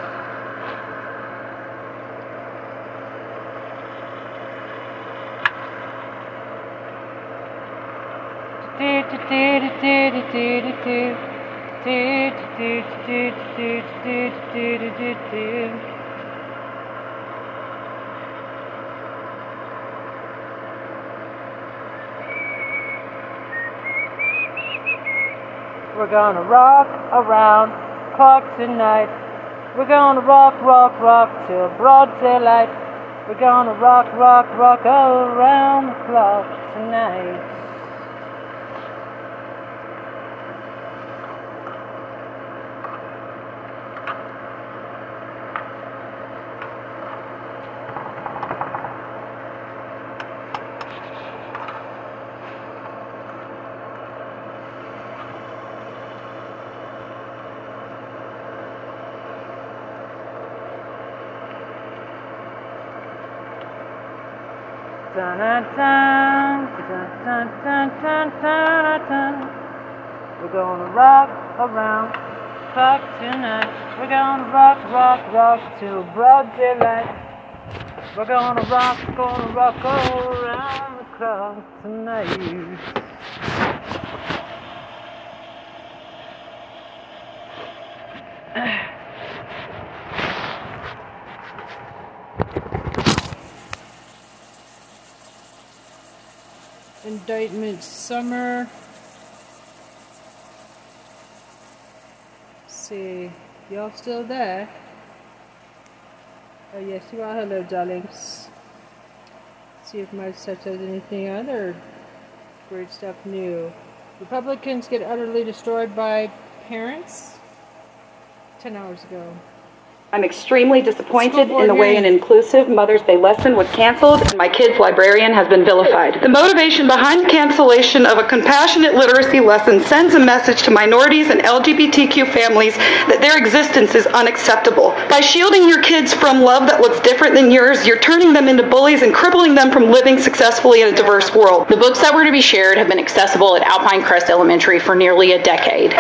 We're gonna rock around clock tonight. We're gonna rock, rock, rock till broad daylight. We're gonna rock, rock, rock around the clock tonight. We're gonna rock around clock tonight. We're gonna rock, rock, rock till broad daylight. We're gonna rock, gonna rock around the clock tonight. Indictment Summer. see, y'all still there? Oh yes, you are. Hello, darlings. See if my set has anything other great stuff new. Republicans get utterly destroyed by parents. Ten hours ago. I'm extremely disappointed in the way an inclusive Mother's Day lesson was canceled and my kid's librarian has been vilified. The motivation behind the cancellation of a compassionate literacy lesson sends a message to minorities and LGBTQ families that their existence is unacceptable. By shielding your kids from love that looks different than yours, you're turning them into bullies and crippling them from living successfully in a diverse world. The books that were to be shared have been accessible at Alpine Crest Elementary for nearly a decade.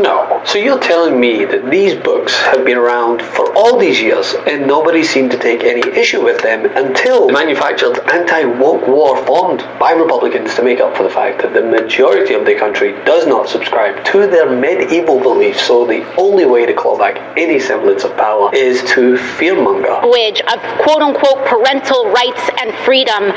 No. So you're telling me that these books have been around for all these years and nobody seemed to take any issue with them until the manufactured anti-woke war formed by Republicans to make up for the fact that the majority of the country does not subscribe to their medieval beliefs. So the only way to claw back any semblance of power is to fearmonger. Language of quote unquote parental rights and freedom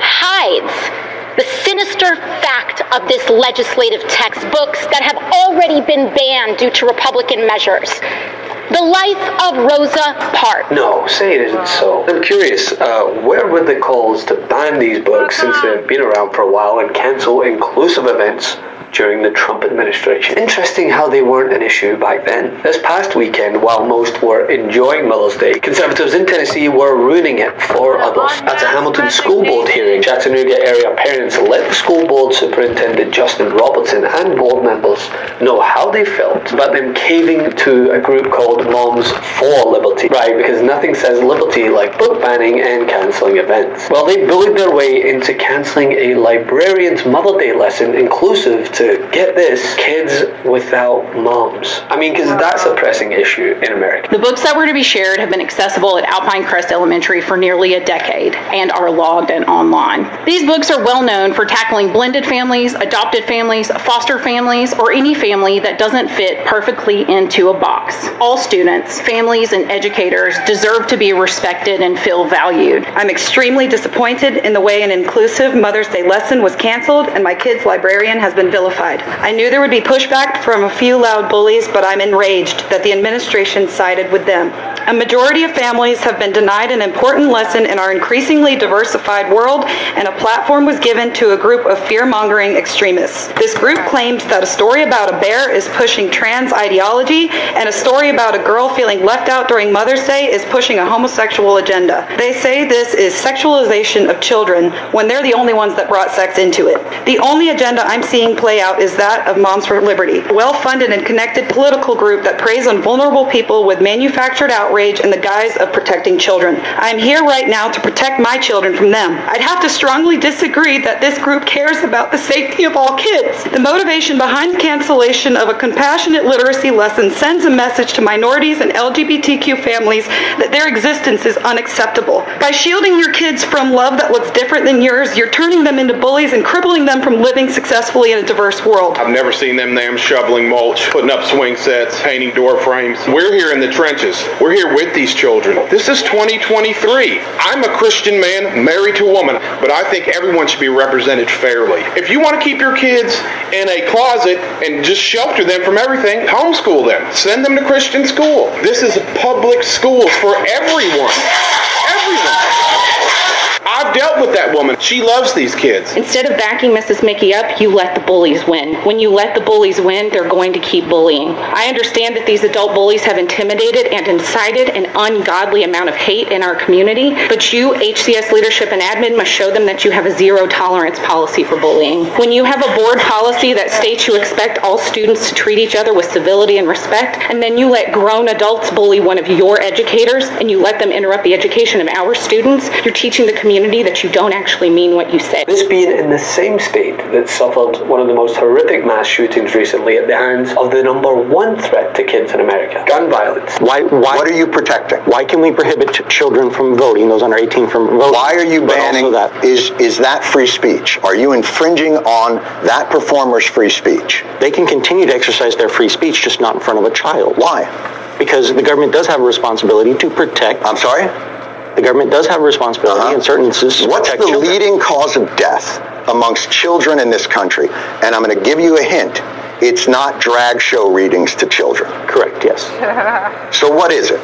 hides the sinister fact of this legislative text books that have already been banned due to Republican measures. The life of Rosa Parks. No, say it isn't so. I'm curious, uh, where were the calls to ban these books since they've been around for a while and cancel inclusive events during the Trump administration? Interesting how they weren't an issue back then. This past weekend, while most were enjoying Mother's Day, conservatives in Tennessee were ruining it for others. At a Hamilton School Board hearing, Chattanooga area parents let the school board superintendent Justin Robertson and board members know how they felt about them caving to a group called Moms for Liberty. Right, because nothing says liberty like book banning and cancelling events. Well, they bullied their way into cancelling a librarian's Mother Day lesson inclusive to, get this, kids without moms. I mean, because that's a pressing issue in America. The books that were to be shared have been accessible at Alpine Crest Elementary for nearly a decade and are logged and online. These books are well known for tackling blended families, adopted families, foster families, or any family that doesn't fit perfectly into a box. All students, families, and educators deserve to be respected and feel valued. I'm extremely disappointed in the way an inclusive Mother's Day lesson was canceled and my kid's librarian has been vilified. I knew there would be pushback from a few loud bullies, but I'm enraged that the administration sided with them. A majority of families have been denied an important lesson in our increasingly diversified world, and a platform was given to a group of fear mongering extremists. This group claims that a story about a bear is pushing trans ideology, and a story about a girl feeling left out during Mother's Day is pushing a homosexual agenda. They say this is sexualization of children when they're the only ones that brought sex into it. The only agenda I'm seeing play out is that of Moms for Liberty, a well funded and connected political group that preys on vulnerable people with manufactured outrage in the guise of protecting children. I'm here right now to protect my children from them. I'd have to strongly disagree that this group cares about the safety of all kids. The motivation behind cancellation of a compassionate literacy lesson sends a message to minorities and LGBTQ families that their existence is unacceptable. By shielding your kids from love that looks different than yours, you're turning them into bullies and crippling them from living successfully in a diverse world. I've never seen them them shoveling mulch, putting up swing sets, painting door frames. We're here in the trenches. We're here with these children. This is 2023. I'm a Christian man married to a woman, but I think everyone should be represented fairly. If you want to keep your kids in a closet and just shelter them from everything, homeschool them. Send them to Christian school. This is public schools for everyone. Everyone. Dealt with that woman. She loves these kids. Instead of backing Mrs. Mickey up, you let the bullies win. When you let the bullies win, they're going to keep bullying. I understand that these adult bullies have intimidated and incited an ungodly amount of hate in our community, but you, HCS leadership and admin, must show them that you have a zero tolerance policy for bullying. When you have a board policy that states you expect all students to treat each other with civility and respect, and then you let grown adults bully one of your educators and you let them interrupt the education of our students, you're teaching the community that you don't actually mean what you say. This being in the same state that suffered one of the most horrific mass shootings recently at the hands of the number one threat to kids in America gun violence. Why, why, What are you protecting? why can we prohibit children from voting, those under 18 from voting? Why are you banning? that Is is that free speech? Are you infringing on that performer's free speech? they can continue to exercise their free speech, just not in front of a child. Why? Because the government does have a responsibility to protect. I'm sorry. The government does have a responsibility Uh-huh. in certain instances What's the children. leading cause of death amongst children in this country? And I'm going to give you a hint. It's not drag show readings to children. Correct. Yes. So what is it?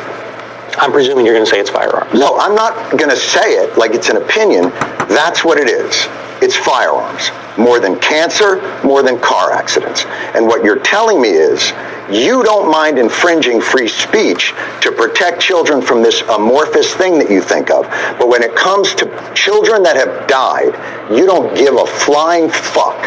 I'm presuming you're going to say it's firearms. No, I'm not going to say it like it's an opinion. That's what it is. It's firearms. More than cancer, more than car accidents. And what you're telling me is you don't mind infringing free speech to protect children from this amorphous thing that you think of. But when it comes to children that have died, you don't give a flying fuck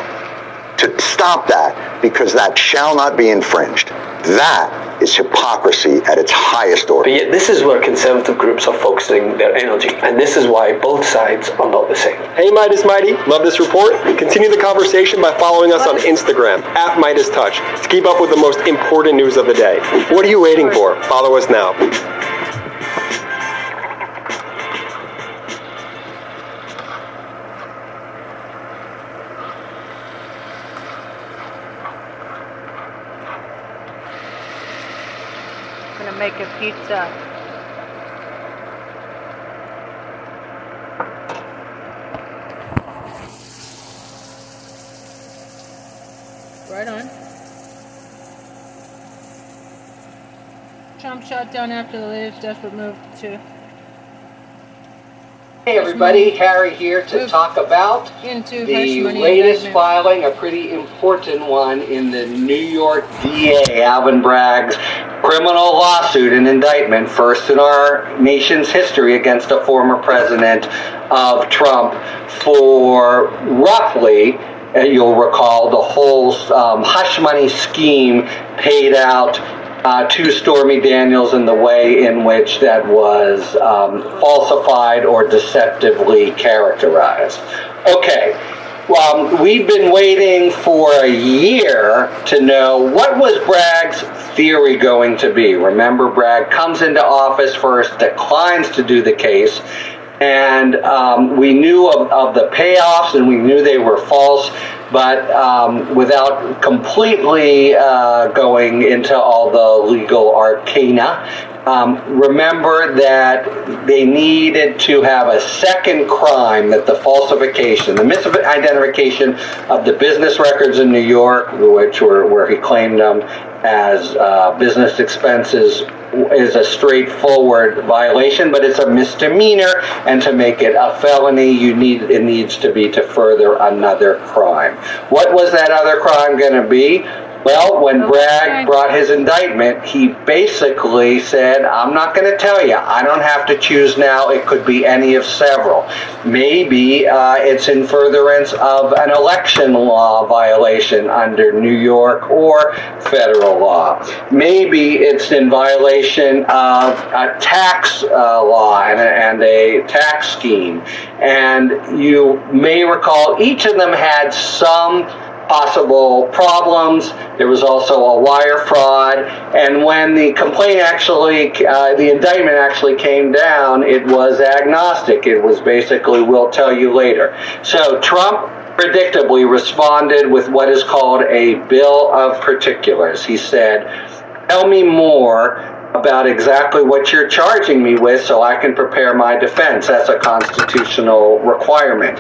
to stop that because that shall not be infringed. That is hypocrisy at its highest order. But yet, this is where conservative groups are focusing their energy, and this is why both sides are not the same. Hey, Meidas Mighty, love this report? Continue the conversation by following us on Instagram, at MeidasTouch, to keep up with the most important news of the day. What are you waiting for? Follow us now. Make a pizza. Right on. Trump shot down after the latest desperate move to Hey everybody, Harry here to talk about the latest filing, a pretty important one in the New York DA, Alvin Bragg's criminal lawsuit and indictment, first in our nation's history against a former president of Trump for roughly, uh, you'll recall, the whole um, hush money scheme paid out uh, to Stormy Daniels in the way in which that was um, falsified or deceptively characterized. Okay. Um, we've been waiting for a year to know what was Bragg's theory going to be. Remember, Bragg comes into office first, declines to do the case, and um, we knew of, of the payoffs and we knew they were false, but um, without completely uh, going into all the legal arcana. Um, remember that they needed to have a second crime that the falsification, the misidentification of the business records in New York, which were where he claimed them as uh, business expenses is a straightforward violation, but it's a misdemeanor, and to make it a felony, you need it needs to be to further another crime. What was that other crime going to be? Well, when Bragg brought his indictment, he basically said, I'm not going to tell you. I don't have to choose now. It could be any of several. Maybe uh, it's in furtherance of an election law violation under New York or federal law. Maybe it's in violation of a tax uh, law and a, and a tax scheme. And you may recall each of them had some possible problems. There was also a wire fraud, and when the complaint actually, uh, the indictment actually came down, it was agnostic. It was basically, we'll tell you later. So Trump predictably responded with what is called a bill of particulars. He said, Tell me more about exactly what you're charging me with so I can prepare my defense. That's a constitutional requirement.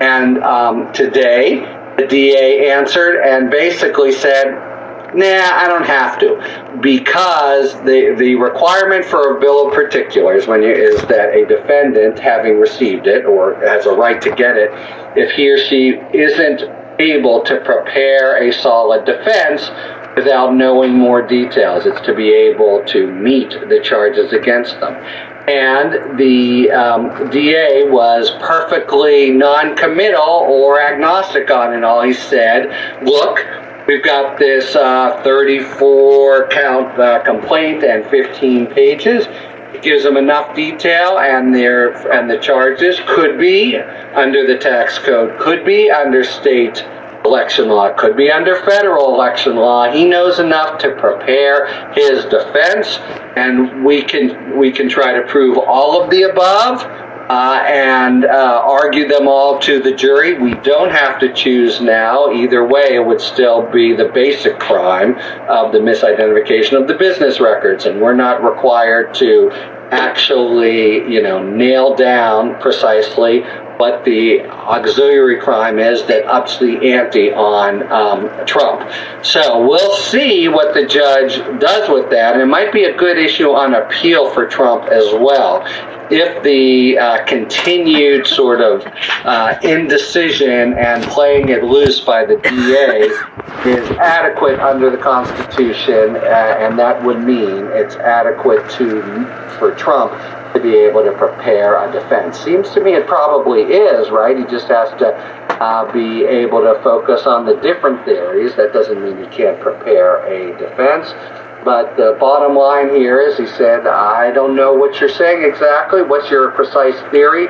And um, today, the DA answered and basically said, Nah, I don't have to, because the the requirement for a bill of particulars when you, is that a defendant, having received it or has a right to get it, if he or she isn't able to prepare a solid defense without knowing more details, it's to be able to meet the charges against them and the um, DA was perfectly non-committal or agnostic on it all. He said, "Look, we've got this uh, 34 count uh, complaint and 15 pages." It gives them enough detail, and their and the charges could be under the tax code, could be under state election law, could be under federal election law. He knows enough to prepare his defense, and we can we can try to prove all of the above. Uh, and uh, argue them all to the jury. We don't have to choose now. Either way, it would still be the basic crime of the misidentification of the business records, and we're not required to actually, you know, nail down precisely what the auxiliary crime is that ups the ante on um, Trump. So we'll see what the judge does with that. And it might be a good issue on appeal for Trump as well. If the uh, continued sort of uh, indecision and playing it loose by the DA is adequate under the Constitution, uh, and that would mean it's adequate to for Trump to be able to prepare a defense. Seems to me it probably is, right? He just has to uh, be able to focus on the different theories. That doesn't mean he can't prepare a defense. But the bottom line here is he said, I don't know what you're saying exactly. What's your precise theory?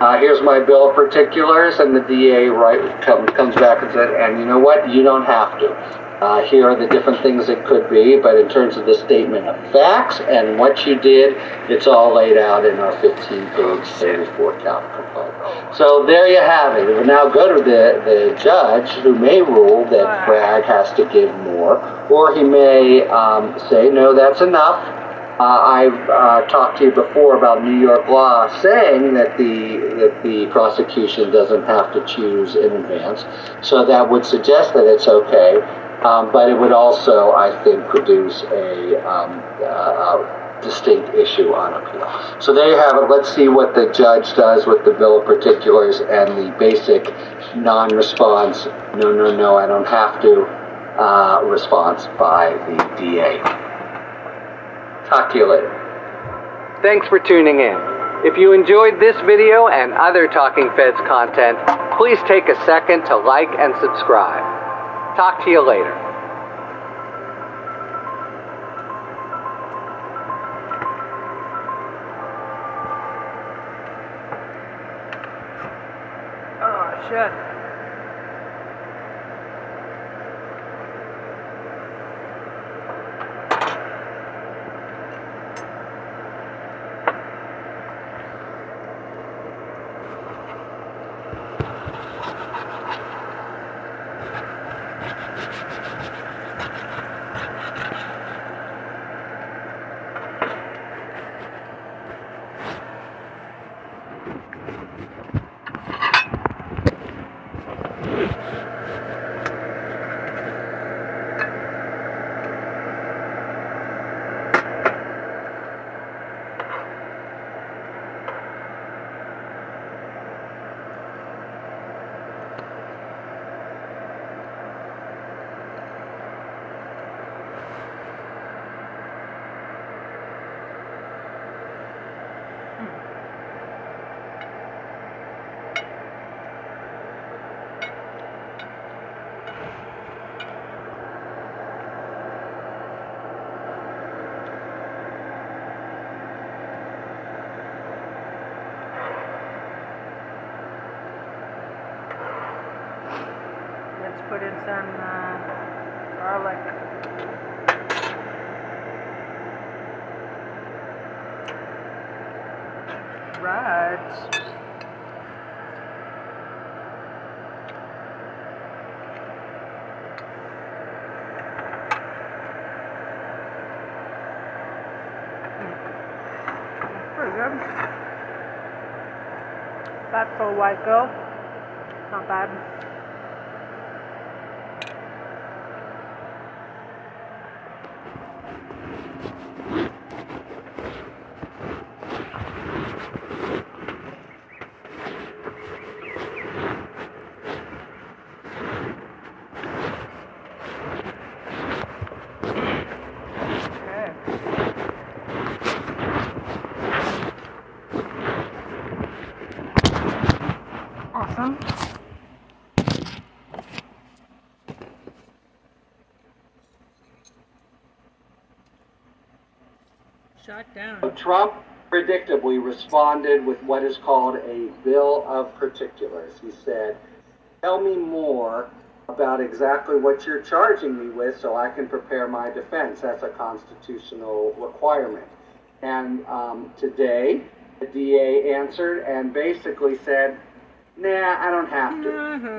Uh, here's my bill of particulars. And the DA right, come, comes back and said, and you know what? You don't have to. Uh, here are the different things it could be, but in terms of the statement of facts and what you did, it's all laid out in our 15-page 34-count complaint. So there you have it. We will now go to the, the judge, who may rule that Bragg has to give more, or he may um, say, no, that's enough. Uh, I've uh, talked to you before about New York law saying that the that the prosecution doesn't have to choose in advance, so that would suggest that it's okay. Um, but it would also, I think, produce a, um, uh, distinct issue on appeal. So there you have it. Let's see what the judge does with the bill of particulars and the basic non-response, no, no, no, I don't have to, uh, response by the DA. Talk to you later. Thanks for tuning in. If you enjoyed this video and other Talking Feds content, please take a second to like and subscribe. Talk to you later. Oh, shit. Let's put in some uh, garlic. Right. Pretty good. That for a white girl. Not bad. Shut down. Trump predictably responded with what is called a bill of particulars. He said, Tell me more about exactly what you're charging me with so I can prepare my defense. That's a constitutional requirement. And um, today, the DA answered and basically said, Nah, I don't have to.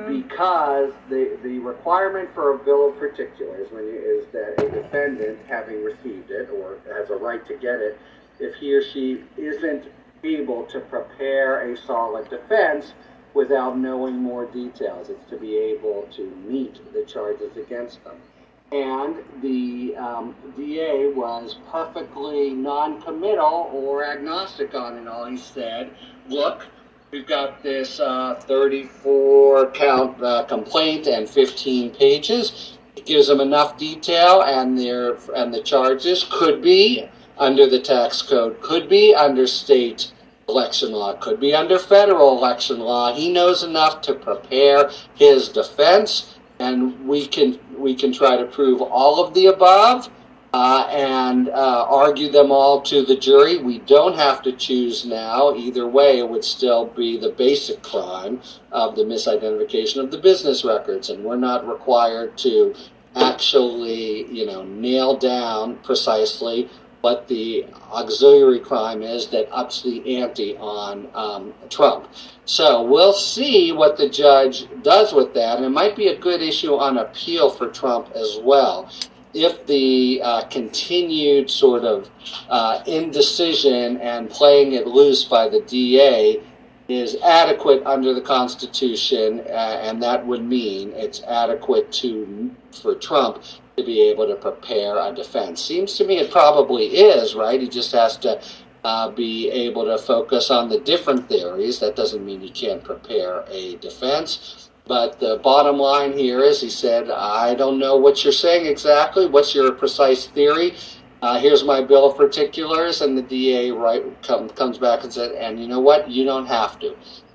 Because the, the requirement for a bill of particulars when you, is that a defendant, having received it or has a right to get it, if he or she isn't able to prepare a solid defense without knowing more details, it's to be able to meet the charges against them. And the um, DA was perfectly non committal or agnostic on it all. He said, Look, We've got this uh, 34 count uh, complaint and 15 pages. It gives them enough detail, and their and the charges could be under the tax code, could be under state election law, could be under federal election law. He knows enough to prepare his defense, and we can we can try to prove all of the above uh, and uh, argue them all to the jury. We don't have to choose now. Either way, it would still be the basic crime of the misidentification of the business records, and we're not required to actually, you know, nail down precisely what the auxiliary crime is that ups the ante on um, Trump. So we'll see what the judge does with that, and it might be a good issue on appeal for Trump as well if the uh, continued sort of uh, indecision and playing it loose by the DA is adequate under the Constitution, uh, and that would mean it's adequate to for Trump to be able to prepare a defense. Seems to me it probably is, right? He just has to uh, be able to focus on the different theories. That doesn't mean he can't prepare a defense. But the bottom line here is he said, I don't know what you're saying exactly. What's your precise theory? Uh, here's my bill of particulars. And the DA right come, comes back and said, and you know what? You don't have to.